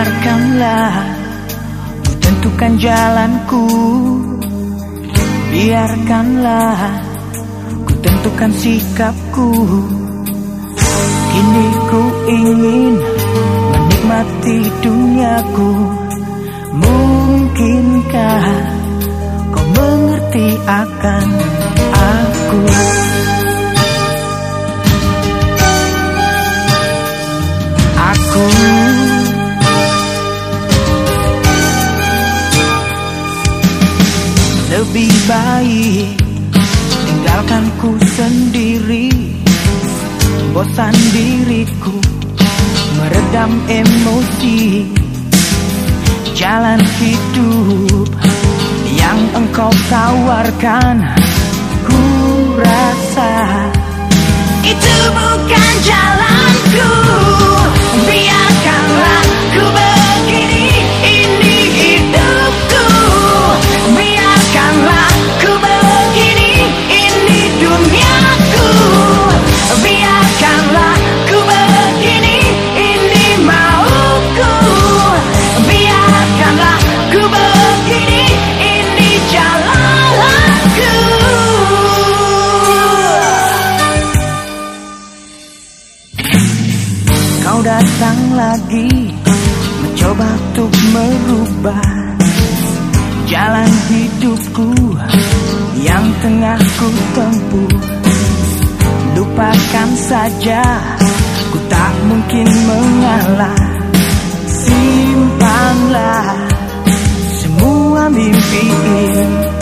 Biarkanlah ku tentukan jalanku. Biarkanlah ku tentukan sikapku. Kini ku ingin menikmati duniaku. Mungkinkah kau mengerti akan aku? Aku Lebih baik. Tinggalkan ku sendiri. Bosan diriku. Meredam emosi. Jalan hidup yang engkau tawarkan. Ku rasa itu bukan Kau datang lagi Mencoba untuk merubah Jalan hidupku Yang tengah ku tempuh. Lupakan saja Ku tak mungkin mengalah. Simpanlah Semua mimpi indahmu